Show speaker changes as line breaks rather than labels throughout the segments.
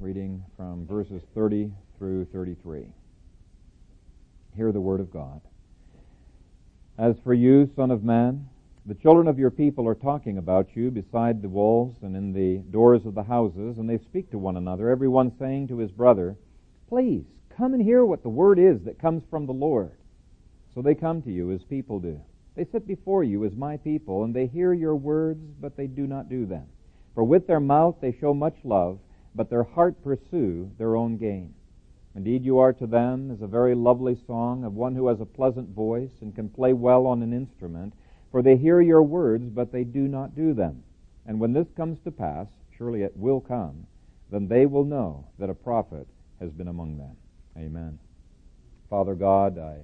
reading from verses 30 through 33. Hear the word of God. As for you, Son of Man, the children of your people are talking about you beside the walls and in the doors of the houses, and they speak to one another, every one saying to his brother, Please, come and hear what the word is that comes from the Lord. So they come to you as people do. They sit before you as my people, and they hear your words, but they do not do them. For with their mouth they show much love, but their heart pursue their own gain. Indeed, you are to them as a very lovely song of one who has a pleasant voice and can play well on an instrument, for they hear your words, but they do not do them. And when this comes to pass, surely it will come, then they will know that a prophet has been among them. Amen. Father God, I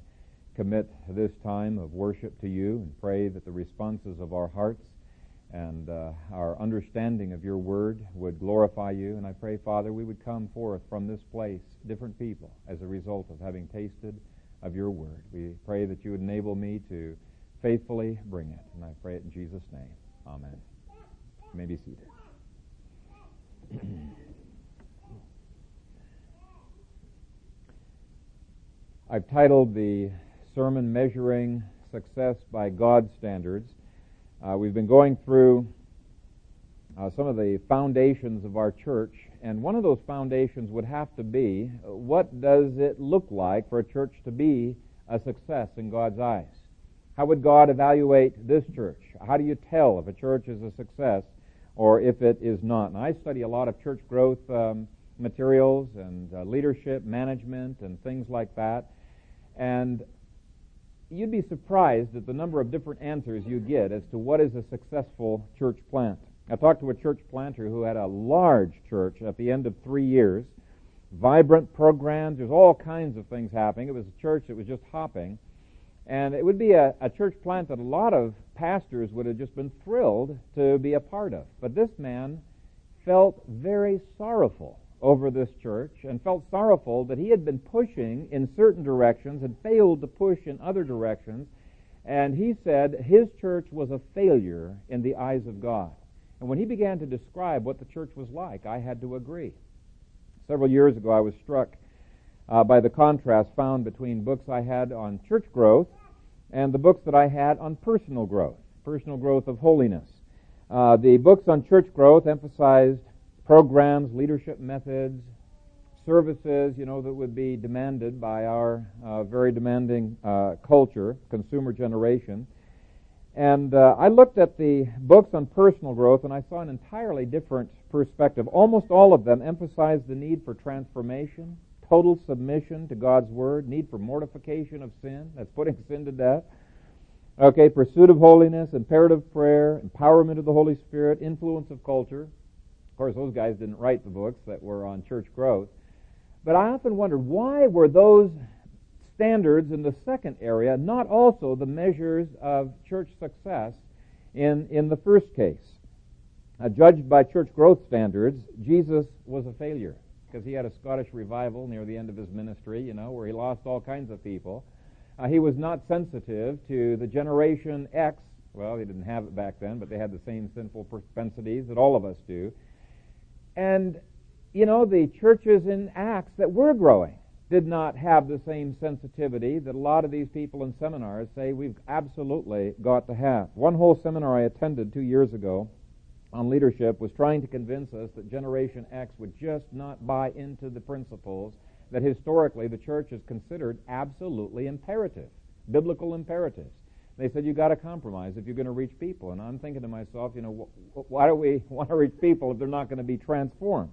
commit this time of worship to you and pray that the responses of our hearts and uh, our understanding of your word would glorify you. And I pray, Father, we would come forth from this place different people as a result of having tasted of your word. We pray that you would enable me to faithfully bring it. And I pray it in Jesus' name. Amen. You may be seated. I've titled the sermon Measuring Success by God's Standards. Uh, we've been going through uh, some of the foundations of our church, and one of those foundations would have to be what does it look like for a church to be a success in God's eyes? How would God evaluate this church? How do you tell if a church is a success or if it is not? And I study a lot of church growth um, materials and uh, leadership, management, and things like that. And you'd be surprised at the number of different answers you get as to what is a successful church plant. I talked to a church planter who had a large church at the end of three years, vibrant programs, there's all kinds of things happening. It was a church that was just hopping. And it would be a, a church plant that a lot of pastors would have just been thrilled to be a part of. But this man felt very sorrowful over this church and felt sorrowful that he had been pushing in certain directions and failed to push in other directions. And he said his church was a failure in the eyes of God. And when he began to describe what the church was like, I had to agree. Several years ago, I was struck uh, by the contrast found between books I had on church growth and the books that I had on personal growth, personal growth of holiness. Uh, the books on church growth emphasized programs, leadership methods, services, you know, that would be demanded by our uh, very demanding uh, culture, consumer generation. And uh, I looked at the books on personal growth and I saw an entirely different perspective. Almost all of them emphasized the need for transformation, total submission to God's Word, need for mortification of sin, that's putting sin to death. Okay, pursuit of holiness, imperative prayer, empowerment of the Holy Spirit, influence of culture, course, those guys didn't write the books that were on church growth. But I often wondered why were those standards in the second area not also the measures of church success in, in the first case? Uh, judged by church growth standards, Jesus was a failure because he had a Scottish revival near the end of his ministry, you know, where he lost all kinds of people. Uh, he was not sensitive to the generation X. Well, he didn't have it back then, but they had the same sinful propensities that all of us do. And, you know, the churches in Acts that were growing did not have the same sensitivity that a lot of these people in seminars say we've absolutely got to have. One whole seminar I attended two years ago on leadership was trying to convince us that Generation X would just not buy into the principles that historically the church has considered absolutely imperative, biblical imperatives. They said, you got to compromise if you're going to reach people. And I'm thinking to myself, you know, wh- why do we want to reach people if they're not going to be transformed?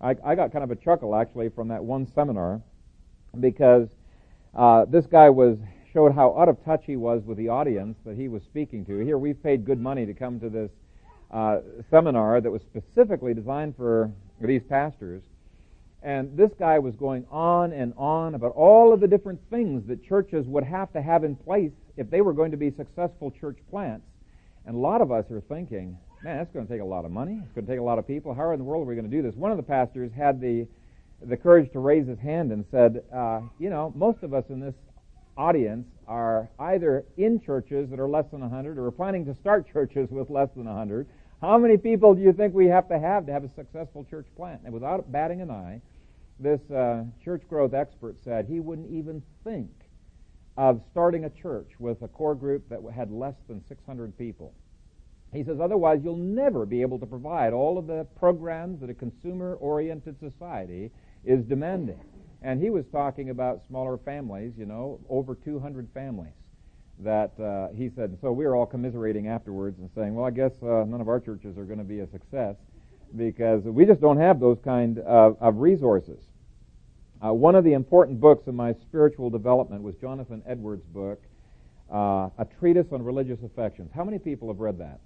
I, I got kind of a chuckle actually from that one seminar because uh, this guy was showed how out of touch he was with the audience that he was speaking to. Here, we've paid good money to come to this uh, seminar that was specifically designed for these pastors. And this guy was going on and on about all of the different things that churches would have to have in place if they were going to be successful church plants. And a lot of us are thinking, man, that's going to take a lot of money. It's going to take a lot of people. How in the world are we going to do this? One of the pastors had the the courage to raise his hand and said, uh, you know, most of us in this audience are either in churches that are less than 100 or are planning to start churches with less than 100. How many people do you think we have to have to have a successful church plant? And without batting an eye, this uh, church growth expert said he wouldn't even think of starting a church with a core group that had less than 600 people. He says, otherwise, you'll never be able to provide all of the programs that a consumer oriented society is demanding. And he was talking about smaller families, you know, over 200 families that uh, he said, so we were all commiserating afterwards and saying, well, I guess uh, none of our churches are going to be a success because we just don't have those kind of, of resources. Uh, one of the important books in my spiritual development was Jonathan Edwards' book, uh, A Treatise on Religious Affections. How many people have read that?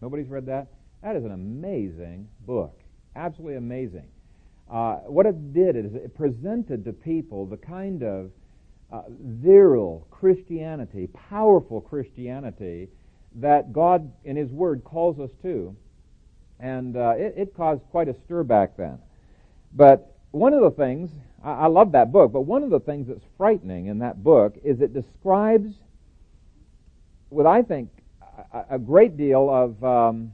Nobody's read that? That is an amazing book. Absolutely amazing. Uh, what it did is it presented to people the kind of uh, virile Christianity, powerful Christianity that God in His Word calls us to. And uh, it, it, caused quite a stir back then. But one of the things, I, I love that book, but one of the things that's frightening in that book is it describes what I think a, a great deal of um,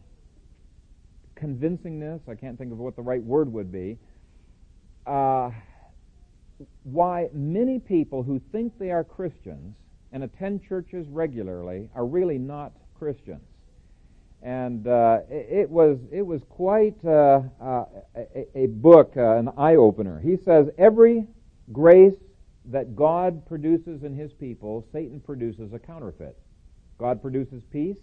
convincingness. I can't think of what the right word would be. Uh, why many people who think they are Christians and attend churches regularly are really not Christians. And uh, it, was it was quite uh, uh, a, a, book, uh, an eye opener. He says every grace that God produces in His people, Satan produces a counterfeit. God produces peace.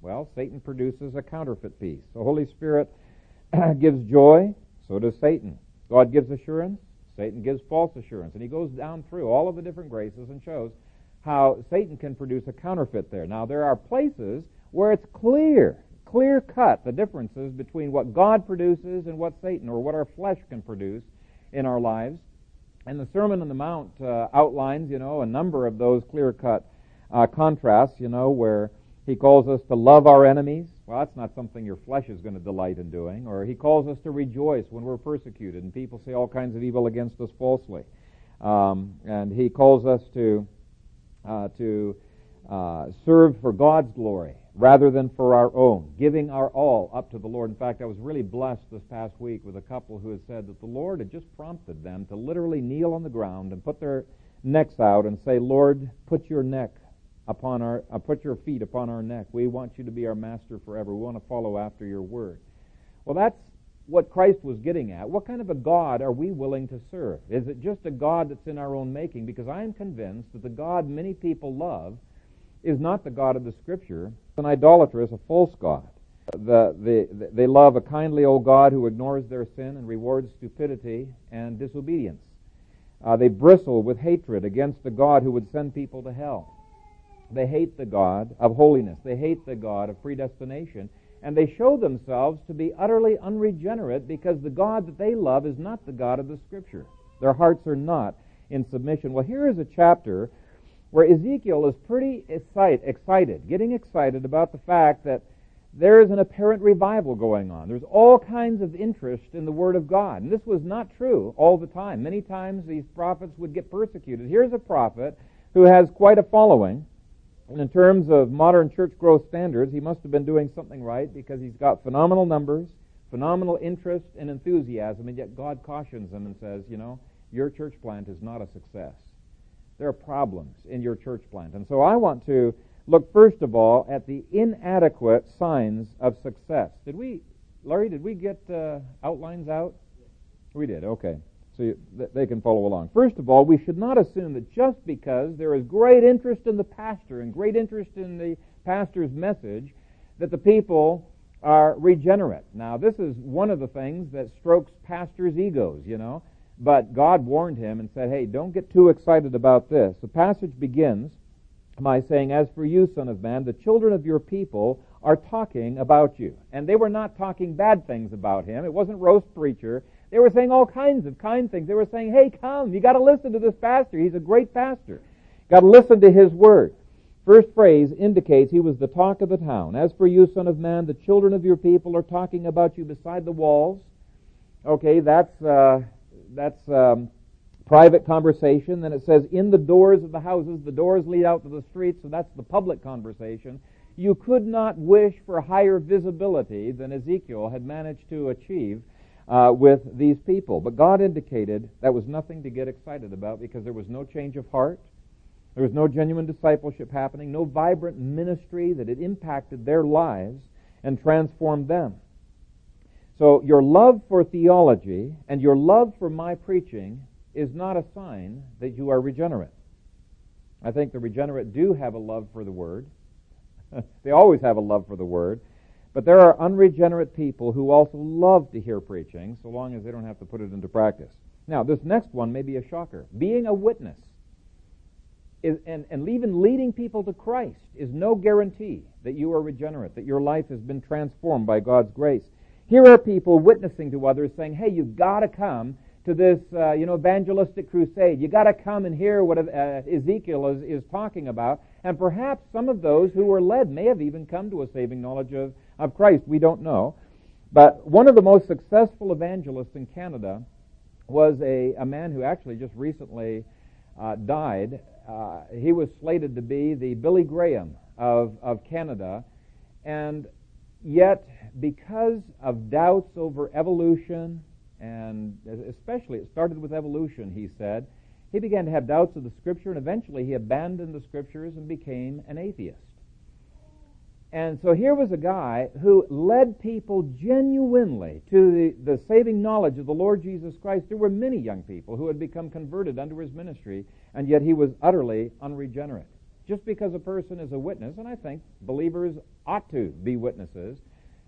Well, Satan produces a counterfeit peace. The Holy Spirit gives joy. So does Satan. God gives assurance. Satan gives false assurance. And he goes down through all of the different graces and shows how Satan can produce a counterfeit there. Now, there are places where it's clear, clear cut, the differences between what God produces and what Satan or what our flesh can produce in our lives. And the Sermon on the Mount uh, outlines, you know, a number of those clear cut uh, contrasts, you know, where he calls us to love our enemies. Well, that's not something your flesh is going to delight in doing. Or he calls us to rejoice when we're persecuted and people say all kinds of evil against us falsely. Um, and he calls us to uh, to uh, serve for God's glory rather than for our own, giving our all up to the Lord. In fact, I was really blessed this past week with a couple who had said that the Lord had just prompted them to literally kneel on the ground and put their necks out and say, Lord, put your neck upon our, uh, put your feet upon our neck. We want you to be our master forever. We want to follow after your word. Well, that's what Christ was getting at. What kind of a God are we willing to serve? Is it just a God that's in our own making? Because I am convinced that the God many people love is not the God of the Scripture. An idolatrous, a false God. The, the, they love a kindly old God who ignores their sin and rewards stupidity and disobedience. Uh, they bristle with hatred against the God who would send people to hell. They hate the God of holiness. They hate the God of predestination. And they show themselves to be utterly unregenerate because the God that they love is not the God of the Scripture. Their hearts are not in submission. Well, here is a chapter where Ezekiel is pretty excited, getting excited about the fact that there is an apparent revival going on. There's all kinds of interest in the Word of God. And this was not true all the time. Many times these prophets would get persecuted. Here's a prophet who has quite a following. And in terms of modern church growth standards, he must have been doing something right because he's got phenomenal numbers, phenomenal interest and enthusiasm, and yet God cautions him and says, you know, your church plant is not a success. There are problems in your church plant. And so I want to look first of all at the inadequate signs of success. Did we, Larry, did we get uh, outlines out? We did, okay so you, they can follow along. First of all, we should not assume that just because there is great interest in the pastor and great interest in the pastor's message, that the people are regenerate. Now, this is one of the things that strokes pastors' egos, you know. But God warned him and said, hey, don't get too excited about this. The passage begins by saying, As for you, Son of Man, the children of your people are talking about you. And they were not talking bad things about him. It wasn't roast preacher. They were saying all kinds of kind things. They were saying, hey, come, you gotta listen to this pastor. He's a great pastor. Gotta listen to his word. First phrase indicates he was the talk of the town. As for you, son of man, the children of your people are talking about you beside the walls. Okay, that's, uh, that's, um, private conversation. Then it says, in the doors of the houses. The doors lead out to the streets, so that's the public conversation. You could not wish for higher visibility than Ezekiel had managed to achieve uh, with these people. But God indicated that was nothing to get excited about because there was no change of heart. There was no genuine discipleship happening, no vibrant ministry that had impacted their lives and transformed them. So your love for theology and your love for my preaching is not a sign that you are regenerate. I think the regenerate do have a love for the Word. they always have a love for the Word. But there are unregenerate people who also love to hear preaching, so long as they don't have to put it into practice. Now, this next one may be a shocker. Being a witness is, and, and even leading people to Christ is no guarantee that you are regenerate, that your life has been transformed by God's grace. Here are people witnessing to others saying, hey, you've got to come to this, uh, you know, evangelistic crusade. You've got to come and hear what uh, Ezekiel is, is talking about. And perhaps some of those who were led may have even come to a saving knowledge of, of Christ. We don't know. But one of the most successful evangelists in Canada was a, a man who actually just recently uh, died. Uh, he was slated to be the Billy Graham of, of Canada. And yet, because of doubts over evolution, and especially it started with evolution, he said, he began to have doubts of the Scripture, and eventually he abandoned the Scriptures and became an atheist. And so here was a guy who led people genuinely to the, the saving knowledge of the Lord Jesus Christ. There were many young people who had become converted under his ministry, and yet he was utterly unregenerate. Just because a person is a witness, and I think believers ought to be witnesses,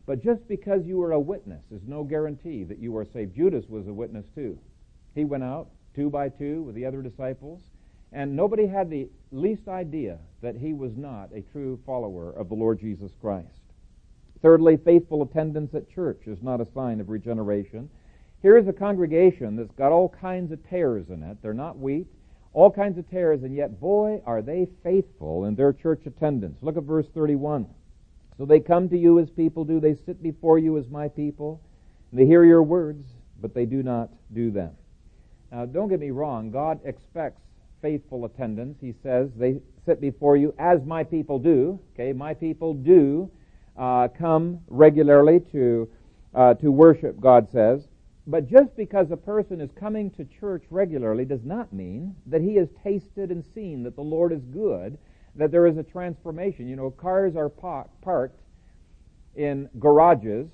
but just because you are a witness is no guarantee that you are saved. Judas was a witness too. He went out two by two with the other disciples and nobody had the least idea that he was not a true follower of the Lord Jesus Christ. Thirdly, faithful attendance at church is not a sign of regeneration. Here is a congregation that's got all kinds of tares in it. They're not wheat, all kinds of tares, and yet, boy, are they faithful in their church attendance. Look at verse 31. So they come to you as people do, they sit before you as my people, and they hear your words, but they do not do them. Now, don't get me wrong, God expects faithful attendance. He says, They sit before you as my people do. Okay, my people do uh, come regularly to, uh, to worship, God says. But just because a person is coming to church regularly does not mean that he has tasted and seen that the Lord is good, that there is a transformation. You know, cars are pa- parked in garages,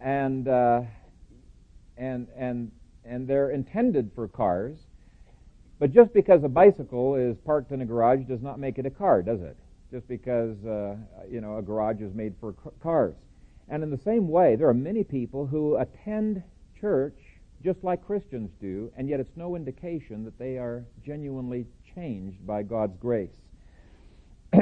and uh, and and and they're intended for cars, but just because a bicycle is parked in a garage does not make it a car, does it? Just because uh, you know a garage is made for cars. And in the same way, there are many people who attend church just like Christians do, and yet it's no indication that they are genuinely changed by God's grace.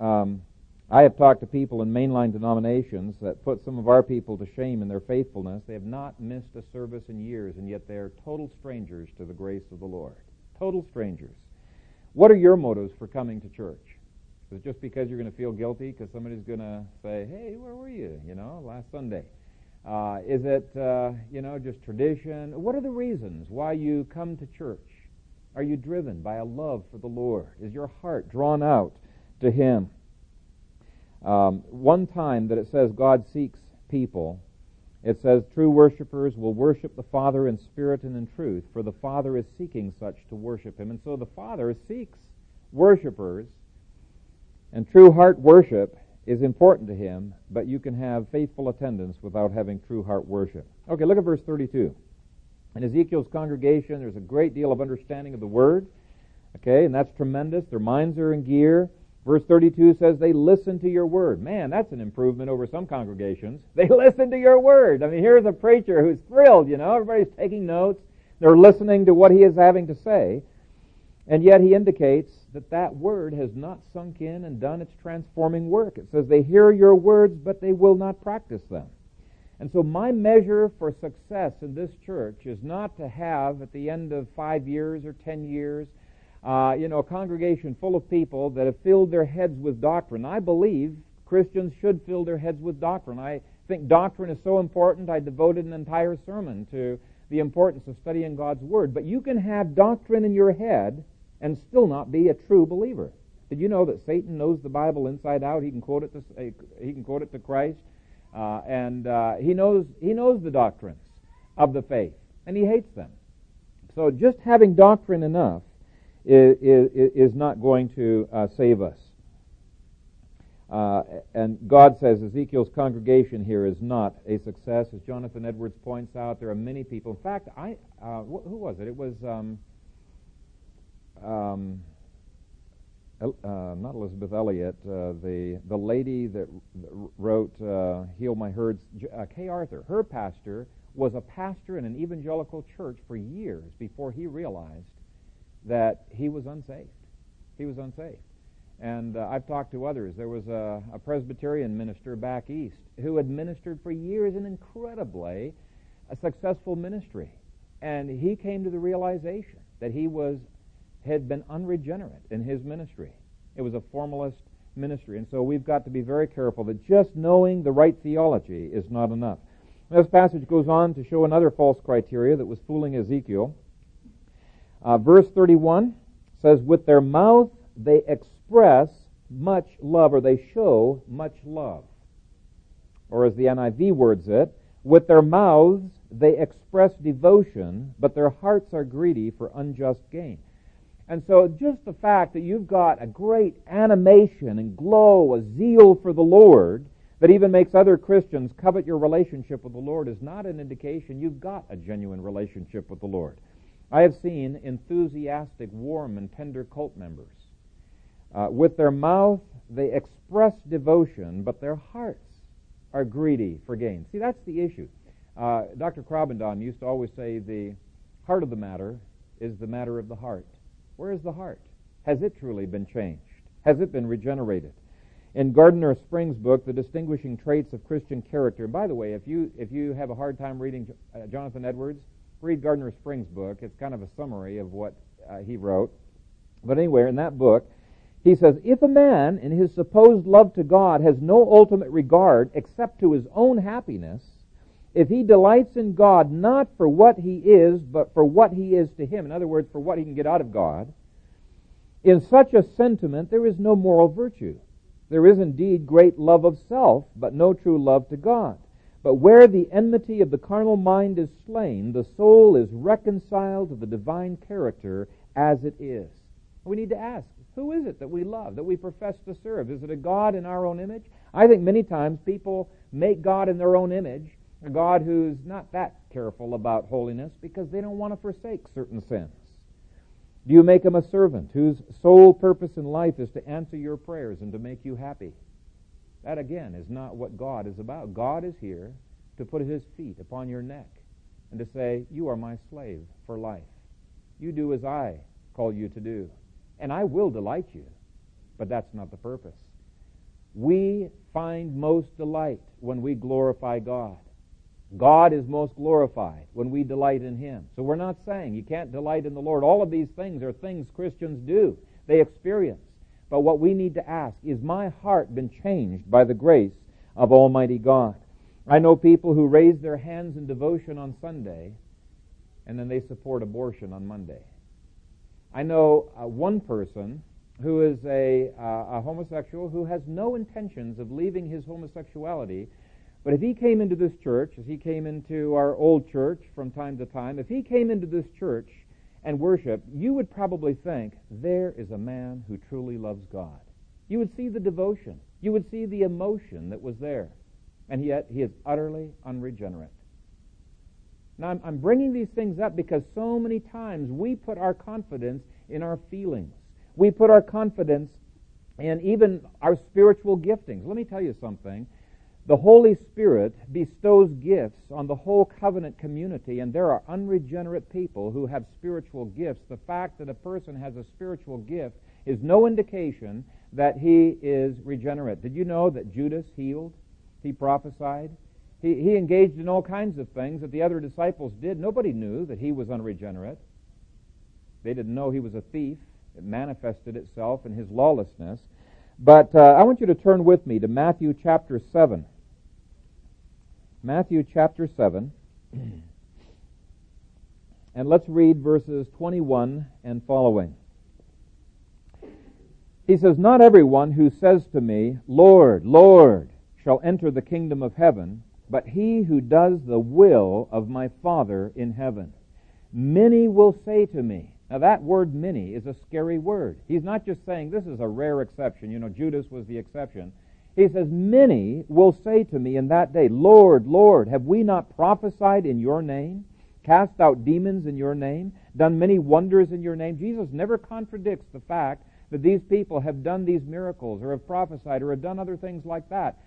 um, I have talked to people in mainline denominations that put some of our people to shame in their faithfulness. They have not missed a service in years, and yet they are total strangers to the grace of the Lord total strangers. What are your motives for coming to church? It just because you're going to feel guilty because somebody's going to say, hey, where were you, you know, last Sunday? Uh, is it, uh, you know, just tradition? What are the reasons why you come to church? Are you driven by a love for the Lord? Is your heart drawn out to Him? Um, one time that it says God seeks people, it says, True worshippers will worship the Father in spirit and in truth, for the Father is seeking such to worship him. And so the Father seeks worshippers, and true heart worship is important to him, but you can have faithful attendance without having true heart worship. Okay, look at verse 32. In Ezekiel's congregation, there's a great deal of understanding of the Word. Okay, and that's tremendous. Their minds are in gear. Verse 32 says they listen to your word. Man, that's an improvement over some congregations. They listen to your word. I mean, here's a preacher who's thrilled, you know. Everybody's taking notes. They're listening to what he is having to say. And yet he indicates that that word has not sunk in and done its transforming work. It says they hear your words, but they will not practice them. And so my measure for success in this church is not to have, at the end of five years or ten years, uh, you know, a congregation full of people that have filled their heads with doctrine. I believe Christians should fill their heads with doctrine. I think doctrine is so important, I devoted an entire sermon to the importance of studying God's Word. But you can have doctrine in your head and still not be a true believer. Did you know that Satan knows the Bible inside out? He can quote it to, he can quote it to Christ. Uh, and uh, he knows he knows the doctrines of the faith, and he hates them. So just having doctrine enough is, is, is not going to uh, save us. Uh, and God says Ezekiel's congregation here is not a success. As Jonathan Edwards points out, there are many people. In fact, I uh, wh- who was it? It was um, um, uh, not Elisabeth Elliot, uh, the the lady that wrote uh, "Heal My Hurts." Uh, Kay Arthur, her pastor was a pastor in an evangelical church for years before he realized that he was unsaved. He was unsaved. And uh, I've talked to others. There was a, a, Presbyterian minister back east who had ministered for years an incredibly a successful ministry. And he came to the realization that he was had been unregenerate in his ministry. It was a formalist ministry. And so we've got to be very careful that just knowing the right theology is not enough. This passage goes on to show another false criteria that was fooling Ezekiel. Uh, verse 31 says, With their mouth they express much love, or they show much love. Or as the NIV words it, with their mouths they express devotion, but their hearts are greedy for unjust gain. And so just the fact that you've got a great animation and glow, a zeal for the Lord, that even makes other Christians covet your relationship with the Lord is not an indication you've got a genuine relationship with the Lord. I have seen enthusiastic, warm, and tender cult members. Uh, with their mouth, they express devotion, but their hearts are greedy for gain. See, that's the issue. Uh, Dr. Krabbendam used to always say the heart of the matter is the matter of the heart. Where is the heart? Has it truly been changed? Has it been regenerated? In Gardner Spring's book, The Distinguishing Traits of Christian Character, by the way, if you, if you have a hard time reading uh, Jonathan Edwards, read Gardner Spring's book. It's kind of a summary of what uh, he wrote. But anyway, in that book, he says, if a man in his supposed love to God has no ultimate regard except to his own happiness, if he delights in God not for what he is, but for what he is to him, in other words, for what he can get out of God, in such a sentiment there is no moral virtue. There is indeed great love of self, but no true love to God. But where the enmity of the carnal mind is slain, the soul is reconciled to the divine character as it is. We need to ask, who is it that we love, that we profess to serve? Is it a God in our own image? I think many times people make God in their own image, a God who's not that careful about holiness because they don't want to forsake certain sins. Do you make him a servant whose sole purpose in life is to answer your prayers and to make you happy? That again is not what God is about. God is here to put his feet upon your neck and to say, You are my slave for life. You do as I call you to do. And I will delight you. But that's not the purpose. We find most delight when we glorify God. God is most glorified when we delight in Him. So we're not saying you can't delight in the Lord. All of these things are things Christians do, they experience. But what we need to ask is my heart been changed by the grace of Almighty God? I know people who raise their hands in devotion on Sunday and then they support abortion on Monday. I know uh, one person who is a, uh, a homosexual who has no intentions of leaving his homosexuality, but if he came into this church, as he came into our old church from time to time, if he came into this church and worshiped, you would probably think, there is a man who truly loves God. You would see the devotion. You would see the emotion that was there. And yet, he is utterly unregenerate. Now, I'm, I'm bringing these things up because so many times we put our confidence in our feelings. We put our confidence in even our spiritual giftings. Let me tell you something. The Holy Spirit bestows gifts on the whole covenant community, and there are unregenerate people who have spiritual gifts. The fact that a person has a spiritual gift is no indication that he is regenerate. Did you know that Judas healed? He prophesied. He, he engaged in all kinds of things that the other disciples did. Nobody knew that he was unregenerate. They didn't know he was a thief. It manifested itself in his lawlessness. But uh, I want you to turn with me to Matthew chapter 7. Matthew chapter 7. And let's read verses 21 and following. He says, Not everyone who says to me, Lord, Lord, shall enter the kingdom of heaven, but he who does the will of my Father in heaven. Many will say to me, now that word many is a scary word. He's not just saying this is a rare exception. You know, Judas was the exception. He says, Many will say to me in that day, Lord, Lord, have we not prophesied in your name, cast out demons in your name, done many wonders in your name? Jesus never contradicts the fact that these people have done these miracles or have prophesied or have done other things like that.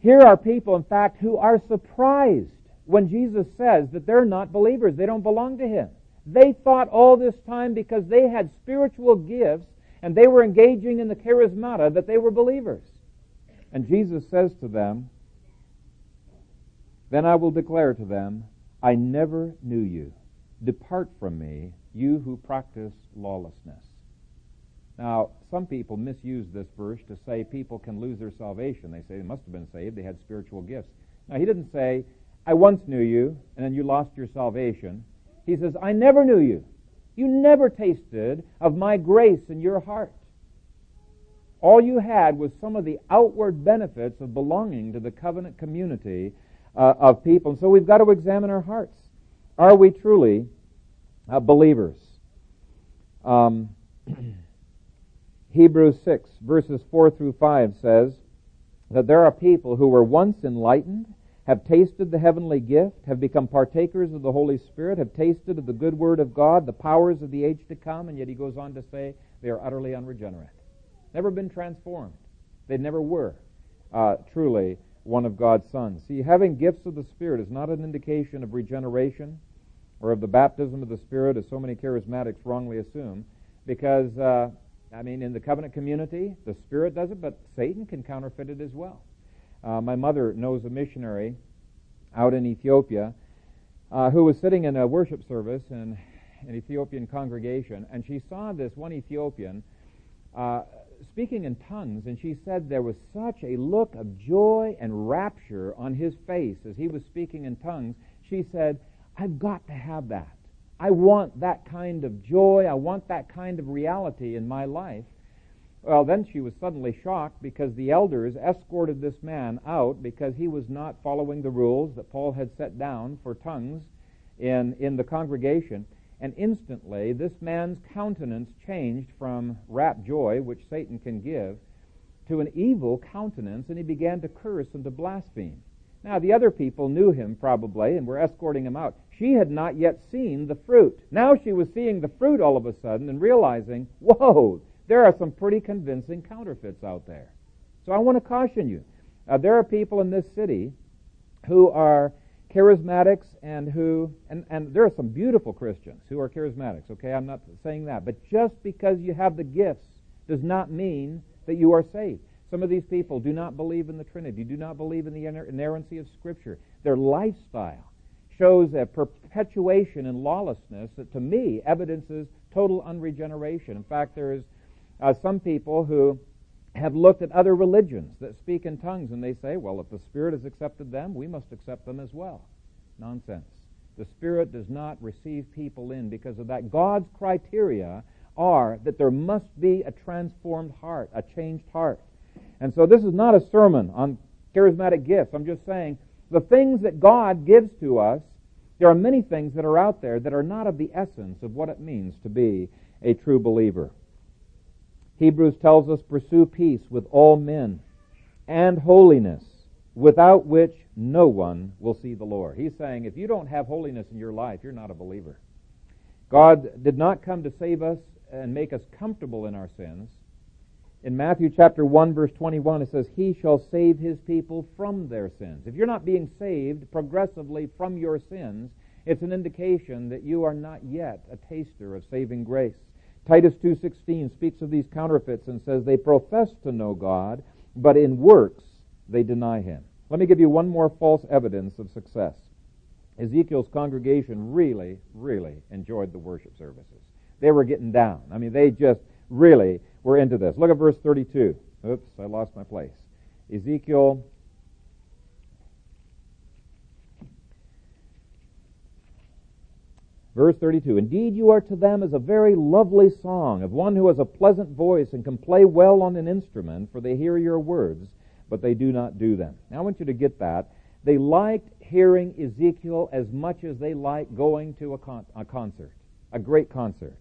Here are people, in fact, who are surprised when Jesus says that they're not believers. They don't belong to Him. They thought all this time because they had spiritual gifts and they were engaging in the charismata that they were believers. And Jesus says to them, Then I will declare to them, I never knew you. Depart from me, you who practice lawlessness. Now, some people misuse this verse to say people can lose their salvation. They say they must have been saved, they had spiritual gifts. Now, he didn't say, I once knew you, and then you lost your salvation. He says, I never knew you. You never tasted of my grace in your heart. All you had was some of the outward benefits of belonging to the covenant community uh, of people. And so we've got to examine our hearts. Are we truly uh, believers? Um, Hebrews 6, verses 4 through 5 says that there are people who were once enlightened, have tasted the heavenly gift, have become partakers of the Holy Spirit, have tasted of the good word of God, the powers of the age to come, and yet he goes on to say they are utterly unregenerate. Never been transformed. They never were uh, truly one of God's sons. See, having gifts of the Spirit is not an indication of regeneration or of the baptism of the Spirit, as so many charismatics wrongly assume, because uh, I mean, in the covenant community, the Spirit does it, but Satan can counterfeit it as well. Uh, my mother knows a missionary out in Ethiopia uh, who was sitting in a worship service in an Ethiopian congregation, and she saw this one Ethiopian uh, speaking in tongues, and she said there was such a look of joy and rapture on his face as he was speaking in tongues. She said, I've got to have that. I want that kind of joy. I want that kind of reality in my life. Well, then she was suddenly shocked because the elders escorted this man out because he was not following the rules that Paul had set down for tongues in, in the congregation. And instantly, this man's countenance changed from rapt joy, which Satan can give, to an evil countenance, and he began to curse and to blaspheme. Now, the other people knew him probably and were escorting him out. She had not yet seen the fruit. Now she was seeing the fruit all of a sudden and realizing, whoa, there are some pretty convincing counterfeits out there. So I want to caution you. Uh, there are people in this city who are charismatics and who, and, and there are some beautiful Christians who are charismatics, okay? I'm not saying that. But just because you have the gifts does not mean that you are saved. Some of these people do not believe in the Trinity, do not believe in the inerrancy of Scripture. Their lifestyle shows a perpetuation in lawlessness that to me evidences total unregeneration. In fact, there's uh, some people who have looked at other religions that speak in tongues and they say, well, if the Spirit has accepted them, we must accept them as well. Nonsense. The Spirit does not receive people in because of that. God's criteria are that there must be a transformed heart, a changed heart. And so this is not a sermon on charismatic gifts. I'm just saying the things that God gives to us, there are many things that are out there that are not of the essence of what it means to be a true believer. Hebrews tells us, pursue peace with all men and holiness, without which no one will see the Lord. He's saying, if you don't have holiness in your life, you're not a believer. God did not come to save us and make us comfortable in our sins. In Matthew chapter 1 verse 21 it says, He shall save His people from their sins. If you're not being saved progressively from your sins, it's an indication that you are not yet a taster of saving grace. Titus 2.16 speaks of these counterfeits and says, They profess to know God, but in works they deny Him. Let me give you one more false evidence of success. Ezekiel's congregation really, really enjoyed the worship services. They were getting down. I mean, they just really we're into this. Look at verse 32. Oops, I lost my place. Ezekiel Verse 32, Indeed you are to them as a very lovely song of one who has a pleasant voice and can play well on an instrument, for they hear your words, but they do not do them. Now I want you to get that. They liked hearing Ezekiel as much as they liked going to a, con- a concert, a great concert.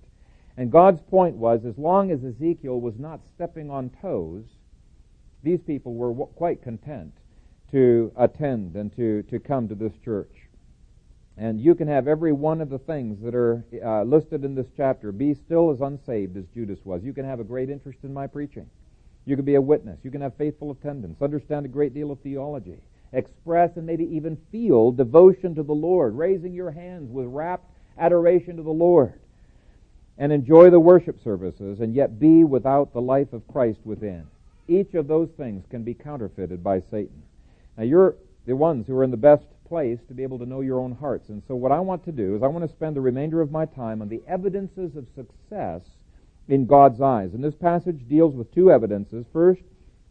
And God's point was, as long as Ezekiel was not stepping on toes, these people were w- quite content to attend and to, to come to this church. And you can have every one of the things that are uh, listed in this chapter. Be still as unsaved as Judas was. You can have a great interest in my preaching. You can be a witness. You can have faithful attendance. Understand a great deal of theology. Express and maybe even feel devotion to the Lord, raising your hands with rapt adoration to the Lord. And enjoy the worship services and yet be without the life of Christ within. Each of those things can be counterfeited by Satan. Now you're the ones who are in the best place to be able to know your own hearts. And so what I want to do is I want to spend the remainder of my time on the evidences of success in God's eyes. And this passage deals with two evidences. First,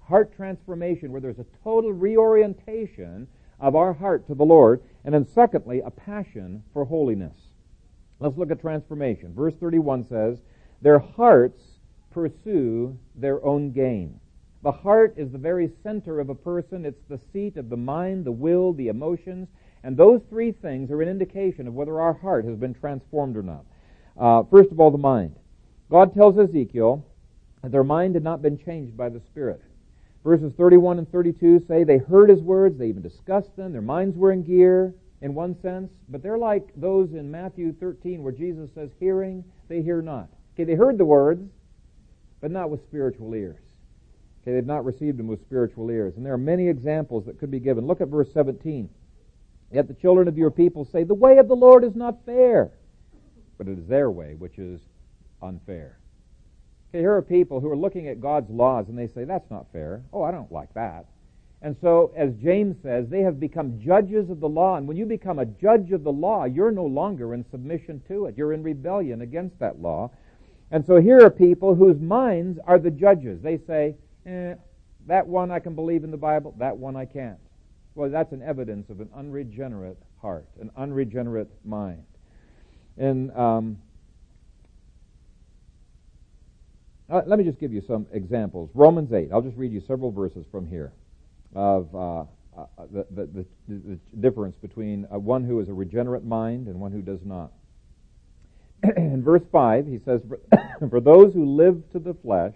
heart transformation, where there's a total reorientation of our heart to the Lord. And then secondly, a passion for holiness. Let's look at transformation. Verse 31 says, Their hearts pursue their own gain. The heart is the very center of a person. It's the seat of the mind, the will, the emotions. And those three things are an indication of whether our heart has been transformed or not. Uh, first of all, the mind. God tells Ezekiel that their mind had not been changed by the Spirit. Verses 31 and 32 say they heard his words, they even discussed them, their minds were in gear in one sense, but they're like those in Matthew 13 where Jesus says, hearing, they hear not. Okay, they heard the words, but not with spiritual ears. Okay, they've not received them with spiritual ears. And there are many examples that could be given. Look at verse 17. Yet the children of your people say, The way of the Lord is not fair, but it is their way which is unfair. Okay, here are people who are looking at God's laws and they say, That's not fair. Oh, I don't like that. And so, as James says, they have become judges of the law. And when you become a judge of the law, you're no longer in submission to it. You're in rebellion against that law. And so here are people whose minds are the judges. They say, eh, that one I can believe in the Bible, that one I can't. Well, that's an evidence of an unregenerate heart, an unregenerate mind. And um, uh, let me just give you some examples. Romans 8, I'll just read you several verses from here of uh, uh, the, the, the, the, difference between uh, one who is a regenerate mind and one who does not. In verse 5, he says, For those who live to the flesh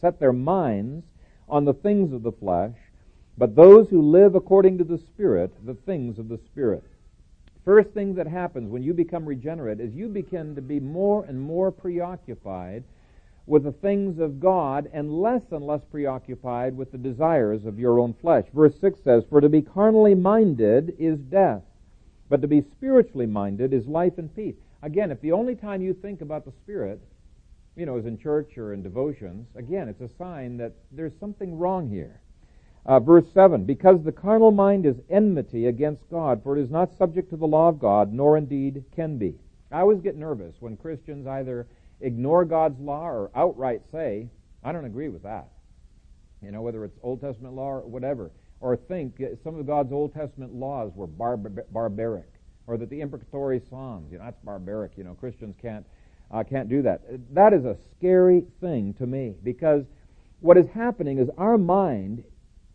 set their minds on the things of the flesh, but those who live according to the Spirit, the things of the Spirit. First thing that happens when you become regenerate is you begin to be more and more preoccupied with the things of God and less and less preoccupied with the desires of your own flesh. Verse 6 says, For to be carnally minded is death, but to be spiritually minded is life and peace. Again, if the only time you think about the Spirit you know, is in church or in devotions, again, it's a sign that there's something wrong here. Uh, verse 7 Because the carnal mind is enmity against God, for it is not subject to the law of God, nor indeed can be. I always get nervous when Christians either ignore God's law or outright say, I don't agree with that. You know, whether it's Old Testament law or whatever, or think some of God's Old Testament laws were bar- barbaric, or that the imprecatory Psalms, you know, that's barbaric. You know, Christians can't uh, can't do that. That is a scary thing to me because what is happening is our mind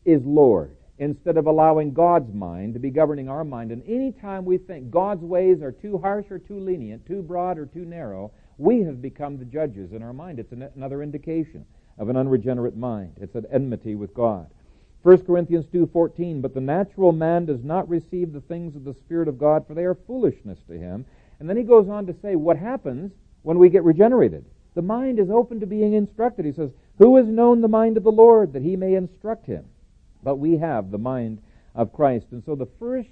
is Lord instead of allowing God's mind to be governing our mind. And any time we think God's ways are too harsh or too lenient, too broad or too narrow, we have become the judges in our mind. It's an, another indication of an unregenerate mind. It's an enmity with God. 1 Corinthians 2:14 But the natural man does not receive the things of the spirit of God for they are foolishness to him. And then he goes on to say what happens when we get regenerated. The mind is open to being instructed. He says, Who has known the mind of the Lord that he may instruct him? But we have the mind of Christ. And so the first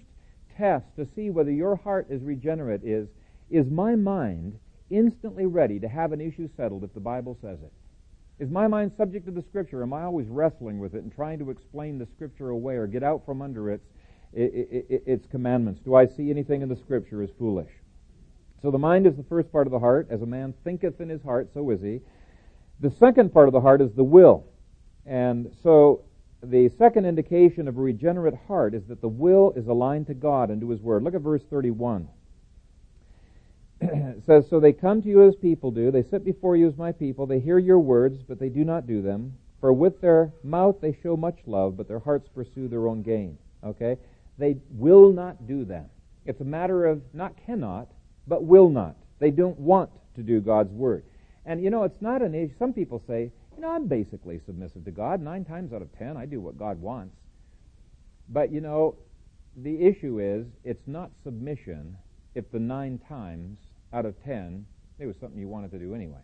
test to see whether your heart is regenerate is, is my mind instantly ready to have an issue settled if the Bible says it? Is my mind subject to the Scripture? Am I always wrestling with it and trying to explain the Scripture away or get out from under its, its commandments? Do I see anything in the Scripture as foolish? So the mind is the first part of the heart. As a man thinketh in his heart, so is he. The second part of the heart is the will. And so the second indication of a regenerate heart is that the will is aligned to God and to His Word. Look at verse 31. it says, So they come to you as people do. They sit before you as my people. They hear your words, but they do not do them. For with their mouth they show much love, but their hearts pursue their own gain. Okay? They will not do them. It's a matter of not cannot, but will not. They don't want to do God's word. And you know, it's not an issue. Some people say, you know, I'm basically submissive to God. Nine times out of ten, I do what God wants. But you know, the issue is, it's not submission if the nine times out of ten it was something you wanted to do anyway.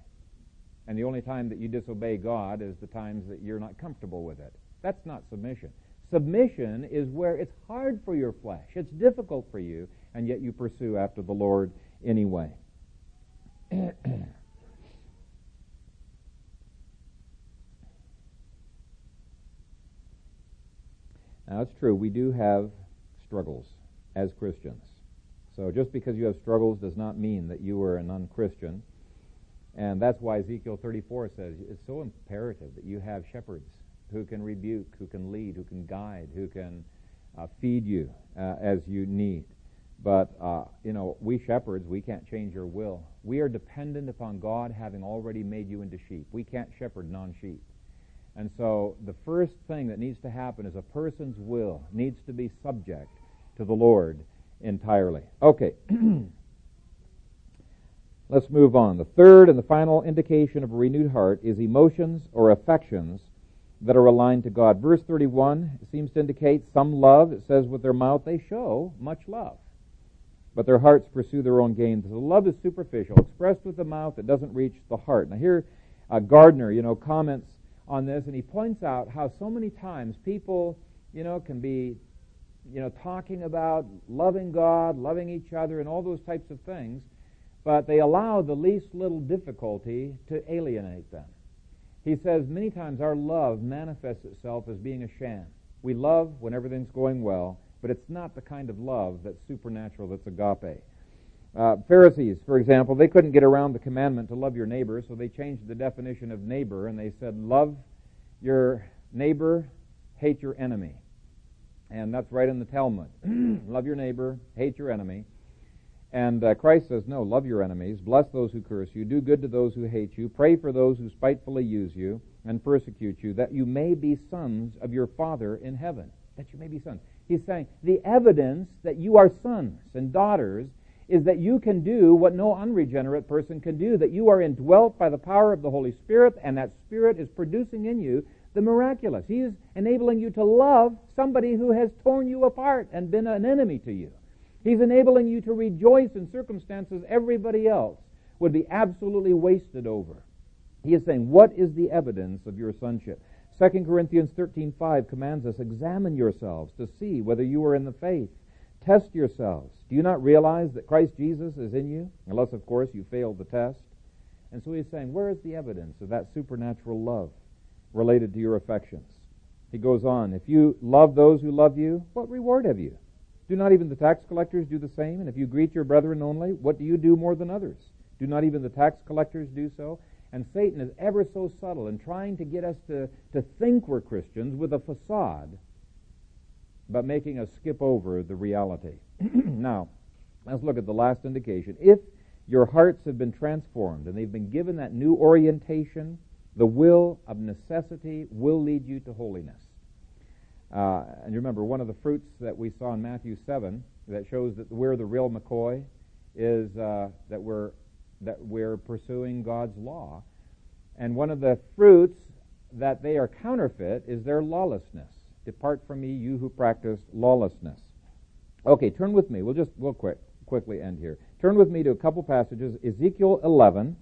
And the only time that you disobey God is the times that you're not comfortable with it. That's not submission. Submission is where it's hard for your flesh, it's difficult for you, and yet you pursue after the Lord anyway. now, it's true, we do have struggles as Christians. So just because you have struggles does not mean that you are an unchristian. And that's why Ezekiel 34 says it's so imperative that you have shepherds who can rebuke, who can lead, who can guide, who can uh, feed you uh, as you need. But, uh, you know, we shepherds, we can't change your will. We are dependent upon God having already made you into sheep. We can't shepherd non sheep. And so the first thing that needs to happen is a person's will needs to be subject to the Lord entirely. Okay. Let's move on. The third and the final indication of a renewed heart is emotions or affections that are aligned to God. Verse 31 seems to indicate some love. It says, with their mouth they show much love, but their hearts pursue their own gain. So love is superficial, expressed with the mouth. It doesn't reach the heart. Now here, uh, Gardner, you know, comments on this, and he points out how so many times people, you know, can be, you know, talking about loving God, loving each other, and all those types of things, but they allow the least little difficulty to alienate them. He says many times our love manifests itself as being a sham. We love when everything's going well, but it's not the kind of love that's supernatural, that's agape. Uh, Pharisees, for example, they couldn't get around the commandment to love your neighbor, so they changed the definition of neighbor and they said, love your neighbor, hate your enemy. And that's right in the Talmud. love your neighbor, hate your enemy. And uh, Christ says, no, love your enemies, bless those who curse you, do good to those who hate you, pray for those who spitefully use you and persecute you, that you may be sons of your Father in heaven. That you may be sons. He's saying the evidence that you are sons and daughters is that you can do what no unregenerate person can do, that you are indwelt by the power of the Holy Spirit, and that Spirit is producing in you the miraculous. He is enabling you to love somebody who has torn you apart and been an enemy to you. He's enabling you to rejoice in circumstances everybody else would be absolutely wasted over. He is saying, what is the evidence of your sonship? 2 Corinthians 13:5 commands us, examine yourselves to see whether you are in the faith. Test yourselves. Do you not realize that Christ Jesus is in you? Unless, of course, you failed the test. And so he's saying, where is the evidence of that supernatural love related to your affections? He goes on, if you love those who love you, what reward have you? Do not even the tax collectors do the same? And if you greet your brethren only, what do you do more than others? Do not even the tax collectors do so? And Satan is ever so subtle in trying to get us to, to think we're Christians with a facade, but making us skip over the reality. now, let's look at the last indication. If your hearts have been transformed and they've been given that new orientation, the will of necessity will lead you to holiness. Uh, and you remember, one of the fruits that we saw in Matthew 7 that shows that we're the real McCoy is uh, that we're that we're pursuing God's law. And one of the fruits that they are counterfeit is their lawlessness. Depart from me, you who practice lawlessness. Okay, turn with me. We'll just we'll quick quickly end here. Turn with me to a couple passages. Ezekiel 11,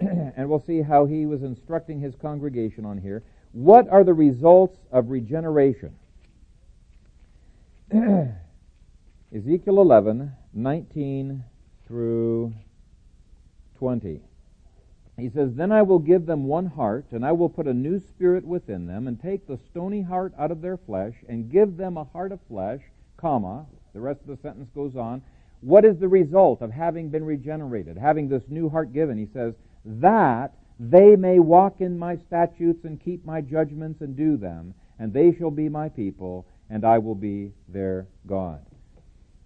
and we'll see how he was instructing his congregation on here. What are the results of regeneration? Ezekiel 11, 19 through 20. He says, Then I will give them one heart, and I will put a new spirit within them, and take the stony heart out of their flesh, and give them a heart of flesh, comma, the rest of the sentence goes on. What is the result of having been regenerated, having this new heart given? He says, That they may walk in my statutes and keep my judgments and do them, and they shall be my people, and I will be their God.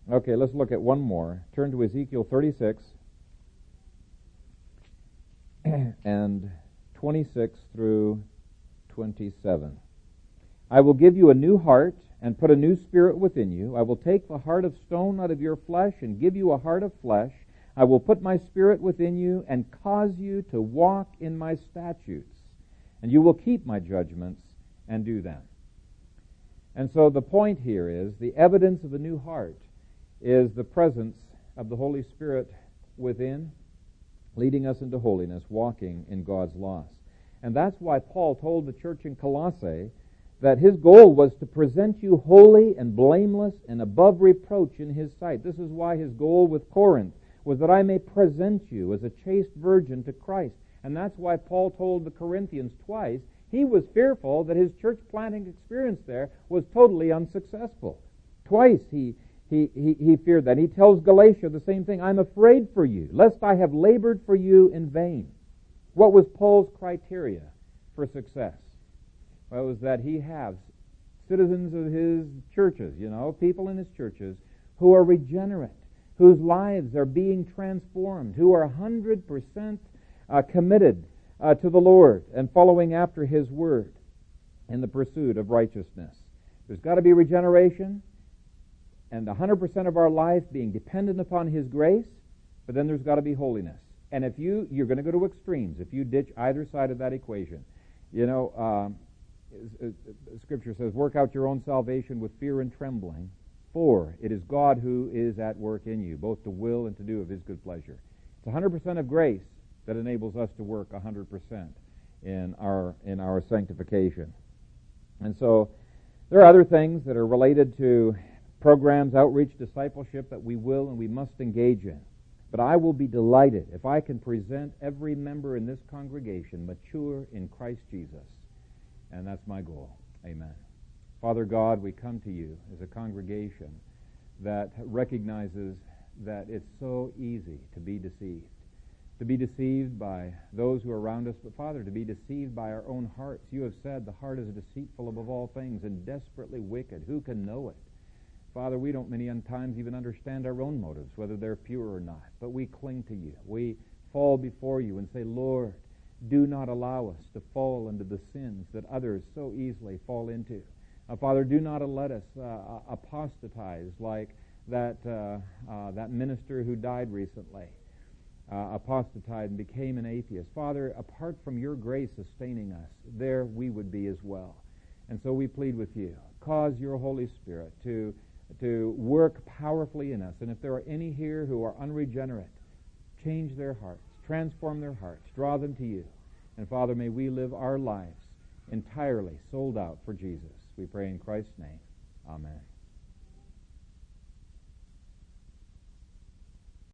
Okay, let's look at one more. Turn to Ezekiel 36 and 26 through 27. I will give you a new heart and put a new spirit within you. I will take the heart of stone out of your flesh and give you a heart of flesh. I will put my spirit within you and cause you to walk in my statutes. And you will keep my judgments and do them. And so the point here is the evidence of a new heart is the presence of the Holy Spirit within, leading us into holiness, walking in God's laws. And that's why Paul told the church in Colossae that his goal was to present you holy and blameless and above reproach in his sight. This is why his goal with Corinth was that I may present you as a chaste virgin to Christ. And that's why Paul told the Corinthians twice he was fearful that his church planting experience there was totally unsuccessful. Twice he, he, he, he feared that. He tells Galatia the same thing. I'm afraid for you, lest I have labored for you in vain. What was Paul's criteria for success? Well, it was that he has citizens of his churches, you know, people in his churches who are regenerate, whose lives are being transformed, who are 100% uh, committed uh, to the Lord and following after his word in the pursuit of righteousness. There's got to be regeneration and 100% of our life being dependent upon his grace, but then there's got to be holiness. And if you, you're going to go to extremes if you ditch either side of that equation. You know, um, Scripture says, work out your own salvation with fear and trembling, for it is God who is at work in you, both to will and to do of his good pleasure. It's 100% of grace that enables us to work 100% in our, in our sanctification. And so there are other things that are related to programs, outreach, discipleship that we will and we must engage in. But I will be delighted if I can present every member in this congregation mature in Christ Jesus. And that's my goal. Amen. Father God, we come to you as a congregation that recognizes that it's so easy to be deceived to be deceived by those who are around us, but Father, to be deceived by our own hearts. You have said the heart is deceitful above all things and desperately wicked. Who can know it? Father, we don't many times even understand our own motives, whether they're pure or not, but we cling to you. We fall before you and say, Lord, do not allow us to fall into the sins that others so easily fall into. Uh, Father, do not let us uh, apostatize like that, uh, uh that minister who died recently uh, apostatized and became an atheist. Father, apart from your grace sustaining us, there we would be as well. And so we plead with you. Cause your Holy Spirit to, to work powerfully in us. And if there are any here who are unregenerate, change their hearts, transform their hearts, draw them to you. And Father, may we live our lives entirely sold out for Jesus. We pray in Christ's name. Amen.